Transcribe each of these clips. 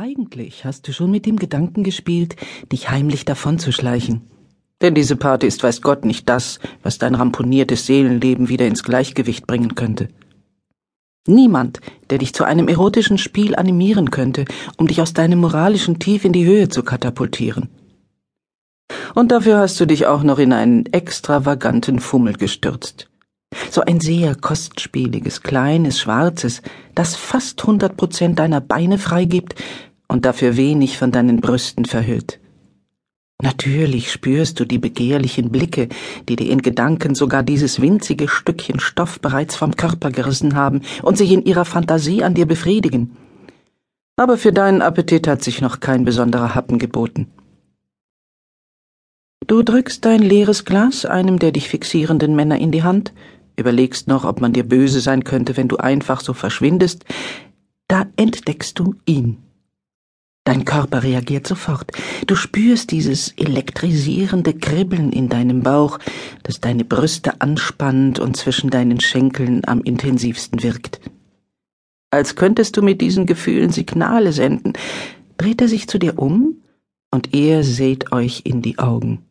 Eigentlich hast du schon mit dem Gedanken gespielt, dich heimlich davonzuschleichen. Denn diese Party ist weiß Gott nicht das, was dein ramponiertes Seelenleben wieder ins Gleichgewicht bringen könnte. Niemand, der dich zu einem erotischen Spiel animieren könnte, um dich aus deinem moralischen Tief in die Höhe zu katapultieren. Und dafür hast du dich auch noch in einen extravaganten Fummel gestürzt. So ein sehr kostspieliges, kleines, schwarzes, das fast hundert Prozent deiner Beine freigibt und dafür wenig von deinen Brüsten verhüllt. Natürlich spürst du die begehrlichen Blicke, die dir in Gedanken sogar dieses winzige Stückchen Stoff bereits vom Körper gerissen haben und sich in ihrer Fantasie an dir befriedigen. Aber für deinen Appetit hat sich noch kein besonderer Happen geboten. Du drückst dein leeres Glas einem der dich fixierenden Männer in die Hand, überlegst noch, ob man dir böse sein könnte, wenn du einfach so verschwindest, da entdeckst du ihn. Dein Körper reagiert sofort. Du spürst dieses elektrisierende Kribbeln in deinem Bauch, das deine Brüste anspannt und zwischen deinen Schenkeln am intensivsten wirkt. Als könntest du mit diesen Gefühlen Signale senden, dreht er sich zu dir um und er seht euch in die Augen.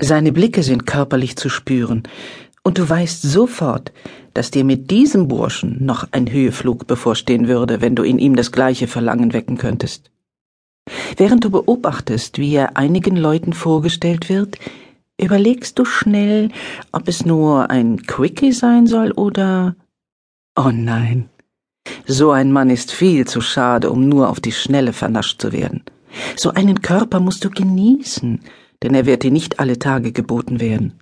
Seine Blicke sind körperlich zu spüren, und du weißt sofort, dass dir mit diesem Burschen noch ein Höheflug bevorstehen würde, wenn du in ihm das gleiche Verlangen wecken könntest. Während du beobachtest, wie er einigen Leuten vorgestellt wird, überlegst du schnell, ob es nur ein Quickie sein soll oder. Oh nein. So ein Mann ist viel zu schade, um nur auf die Schnelle vernascht zu werden. So einen Körper musst du genießen, denn er wird dir nicht alle Tage geboten werden.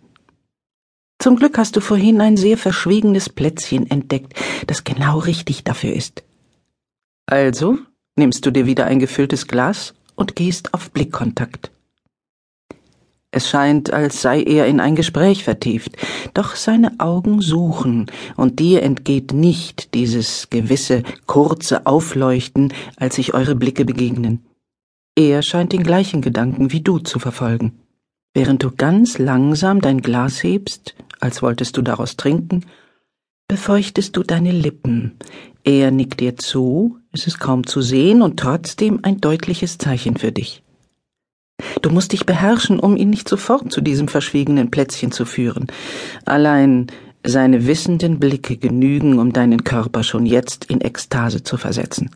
Zum Glück hast du vorhin ein sehr verschwiegenes Plätzchen entdeckt, das genau richtig dafür ist. Also nimmst du dir wieder ein gefülltes Glas und gehst auf Blickkontakt. Es scheint, als sei er in ein Gespräch vertieft, doch seine Augen suchen, und dir entgeht nicht dieses gewisse kurze Aufleuchten, als sich eure Blicke begegnen. Er scheint den gleichen Gedanken wie du zu verfolgen. Während du ganz langsam dein Glas hebst, als wolltest du daraus trinken, befeuchtest du deine Lippen. Er nickt dir zu, es ist kaum zu sehen und trotzdem ein deutliches Zeichen für dich. Du musst dich beherrschen, um ihn nicht sofort zu diesem verschwiegenen Plätzchen zu führen. Allein seine wissenden Blicke genügen, um deinen Körper schon jetzt in Ekstase zu versetzen.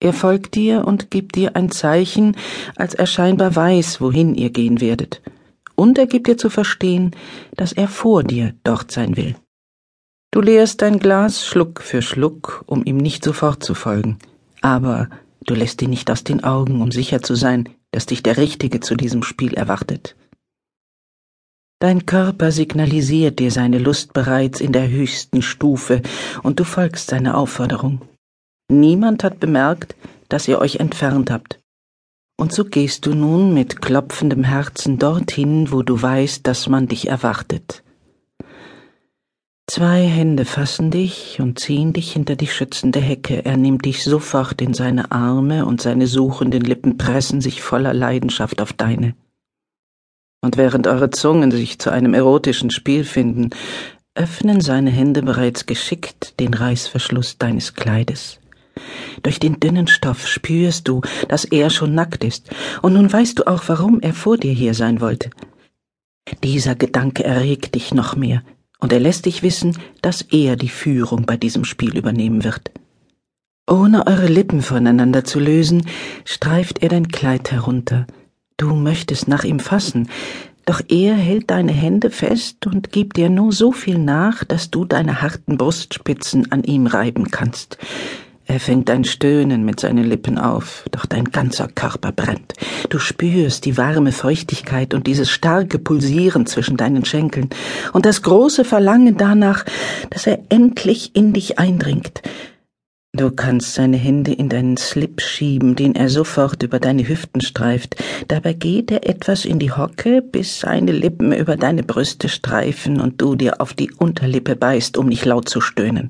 Er folgt dir und gibt dir ein Zeichen, als er scheinbar weiß, wohin ihr gehen werdet. Und er gibt dir zu verstehen, dass er vor dir dort sein will. Du leerst dein Glas Schluck für Schluck, um ihm nicht sofort zu folgen, aber du lässt ihn nicht aus den Augen, um sicher zu sein, dass dich der Richtige zu diesem Spiel erwartet. Dein Körper signalisiert dir seine Lust bereits in der höchsten Stufe, und du folgst seiner Aufforderung. Niemand hat bemerkt, dass ihr euch entfernt habt. Und so gehst du nun mit klopfendem Herzen dorthin, wo du weißt, dass man dich erwartet. Zwei Hände fassen dich und ziehen dich hinter die schützende Hecke. Er nimmt dich sofort in seine Arme und seine suchenden Lippen pressen sich voller Leidenschaft auf deine. Und während eure Zungen sich zu einem erotischen Spiel finden, öffnen seine Hände bereits geschickt den Reißverschluss deines Kleides. Durch den dünnen Stoff spürst du, dass er schon nackt ist, und nun weißt du auch, warum er vor dir hier sein wollte. Dieser Gedanke erregt dich noch mehr und er lässt dich wissen, dass er die Führung bei diesem Spiel übernehmen wird. Ohne eure Lippen voneinander zu lösen, streift er dein Kleid herunter. Du möchtest nach ihm fassen, doch er hält deine Hände fest und gibt dir nur so viel nach, dass du deine harten Brustspitzen an ihm reiben kannst. Er fängt ein Stöhnen mit seinen Lippen auf, doch dein ganzer Körper brennt. Du spürst die warme Feuchtigkeit und dieses starke Pulsieren zwischen deinen Schenkeln und das große Verlangen danach, dass er endlich in dich eindringt. Du kannst seine Hände in deinen Slip schieben, den er sofort über deine Hüften streift. Dabei geht er etwas in die Hocke, bis seine Lippen über deine Brüste streifen und du dir auf die Unterlippe beißt, um nicht laut zu stöhnen.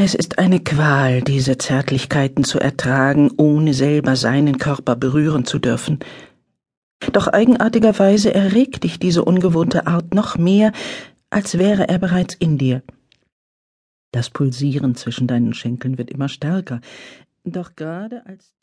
Es ist eine Qual, diese Zärtlichkeiten zu ertragen, ohne selber seinen Körper berühren zu dürfen. Doch eigenartigerweise erregt dich diese ungewohnte Art noch mehr, als wäre er bereits in dir. Das Pulsieren zwischen deinen Schenkeln wird immer stärker. Doch gerade als